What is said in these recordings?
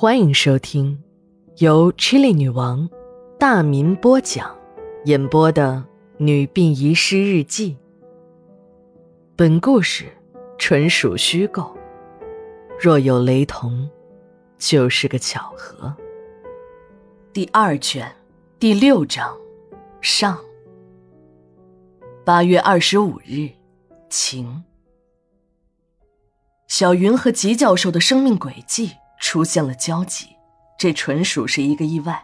欢迎收听由 Chili 女王大民播讲、演播的《女病遗失日记》。本故事纯属虚构，若有雷同，就是个巧合。第二卷第六章上。八月二十五日，晴。小云和吉教授的生命轨迹出现了交集，这纯属是一个意外。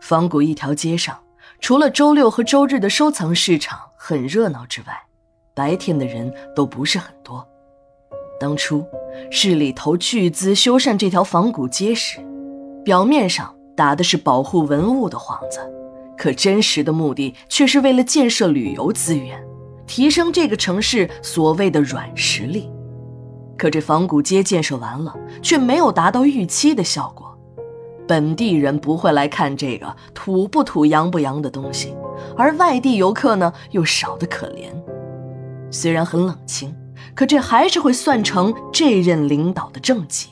仿古一条街上，除了周六和周日的收藏市场很热闹之外，白天的人都不是很多。当初市里投巨资修缮这条仿古街时，表面上打的是保护文物的幌子，可真实的目的却是为了建设旅游资源，提升这个城市所谓的软实力。可这仿古街建设完了，却没有达到预期的效果。本地人不会来看这个土不土、洋不洋的东西，而外地游客呢，又少得可怜。虽然很冷清，可这还是会算成这任领导的政绩。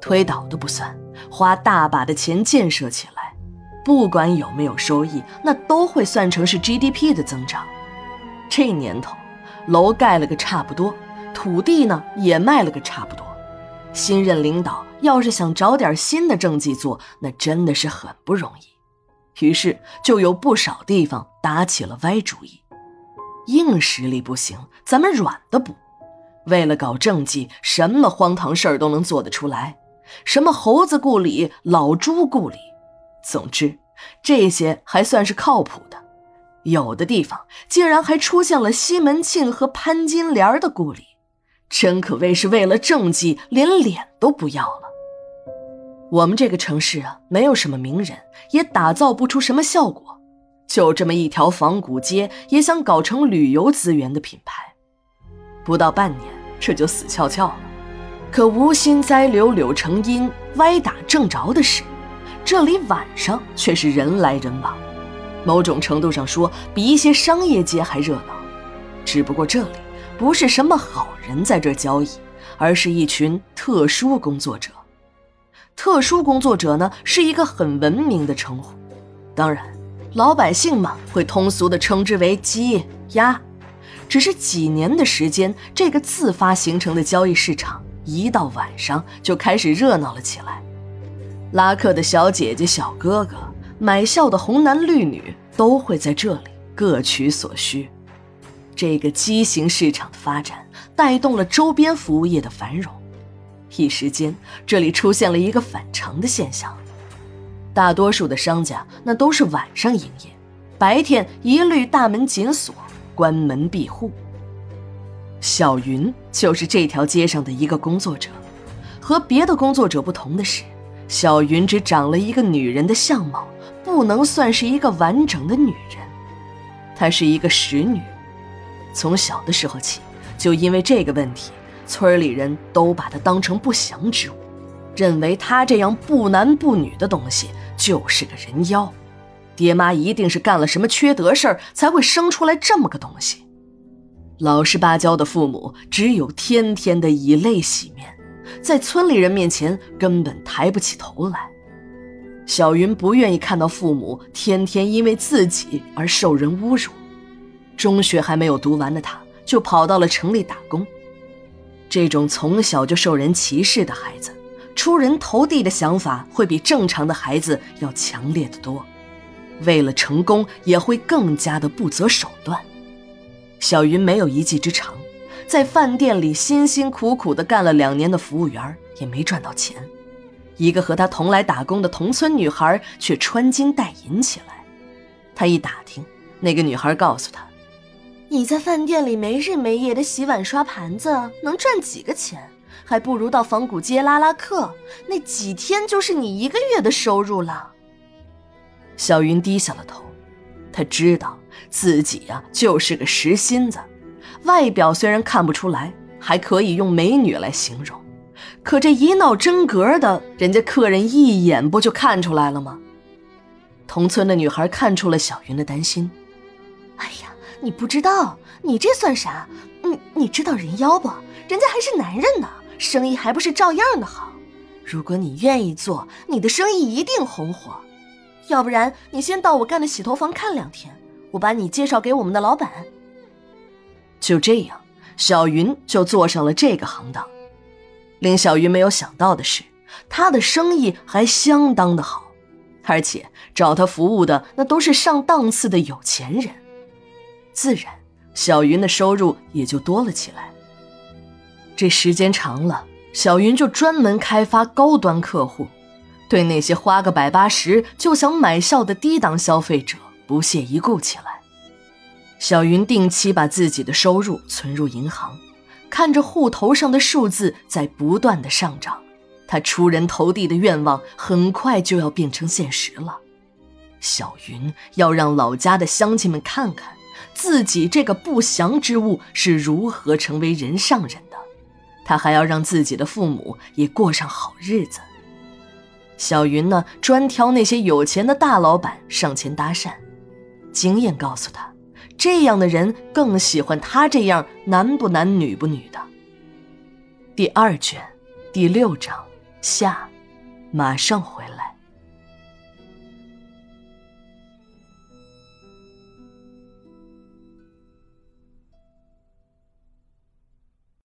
推倒都不算，花大把的钱建设起来，不管有没有收益，那都会算成是 GDP 的增长。这年头，楼盖了个差不多。土地呢也卖了个差不多，新任领导要是想找点新的政绩做，那真的是很不容易。于是就有不少地方打起了歪主意，硬实力不行，咱们软的补。为了搞政绩，什么荒唐事儿都能做得出来，什么猴子故里、老猪故里，总之这些还算是靠谱的。有的地方竟然还出现了西门庆和潘金莲的故里。真可谓是为了政绩，连脸都不要了。我们这个城市啊，没有什么名人，也打造不出什么效果，就这么一条仿古街，也想搞成旅游资源的品牌，不到半年，这就死翘翘了。可无心栽柳柳成荫，歪打正着的是，这里晚上却是人来人往，某种程度上说，比一些商业街还热闹。只不过这里。不是什么好人在这交易，而是一群特殊工作者。特殊工作者呢，是一个很文明的称呼。当然，老百姓嘛，会通俗的称之为鸡鸭。只是几年的时间，这个自发形成的交易市场，一到晚上就开始热闹了起来。拉客的小姐姐、小哥哥，买笑的红男绿女，都会在这里各取所需。这个畸形市场的发展带动了周边服务业的繁荣，一时间这里出现了一个反常的现象：大多数的商家那都是晚上营业，白天一律大门紧锁，关门闭户。小云就是这条街上的一个工作者，和别的工作者不同的是，小云只长了一个女人的相貌，不能算是一个完整的女人，她是一个使女。从小的时候起，就因为这个问题，村里人都把他当成不祥之物，认为他这样不男不女的东西就是个人妖，爹妈一定是干了什么缺德事儿才会生出来这么个东西。老实巴交的父母只有天天的以泪洗面，在村里人面前根本抬不起头来。小云不愿意看到父母天天因为自己而受人侮辱。中学还没有读完的他，就跑到了城里打工。这种从小就受人歧视的孩子，出人头地的想法会比正常的孩子要强烈的多。为了成功，也会更加的不择手段。小云没有一技之长，在饭店里辛辛苦苦的干了两年的服务员，也没赚到钱。一个和他同来打工的同村女孩却穿金戴银起来。他一打听，那个女孩告诉他。你在饭店里没日没夜的洗碗刷盘子，能赚几个钱？还不如到仿古街拉拉客，那几天就是你一个月的收入了。小云低下了头，她知道自己呀就是个实心子，外表虽然看不出来，还可以用美女来形容，可这一闹真格的，人家客人一眼不就看出来了吗？同村的女孩看出了小云的担心。你不知道，你这算啥？你你知道人妖不？人家还是男人呢，生意还不是照样的好。如果你愿意做，你的生意一定红火。要不然，你先到我干的洗头房看两天，我把你介绍给我们的老板。就这样，小云就做上了这个行当。令小云没有想到的是，她的生意还相当的好，而且找她服务的那都是上档次的有钱人，自然，小云的收入也就多了起来。这时间长了，小云就专门开发高端客户，对那些花个百八十就想买笑的低档消费者不屑一顾起来。小云定期把自己的收入存入银行，看着户头上的数字在不断的上涨，她出人头地的愿望很快就要变成现实了。小云要让老家的乡亲们看看，自己这个不祥之物是如何成为人上人的。他还要让自己的父母也过上好日子。小云呢，专挑那些有钱的大老板上前搭讪。经验告诉他，这样的人更喜欢他这样男不男女不女的。第二卷，第六章下，马上回来。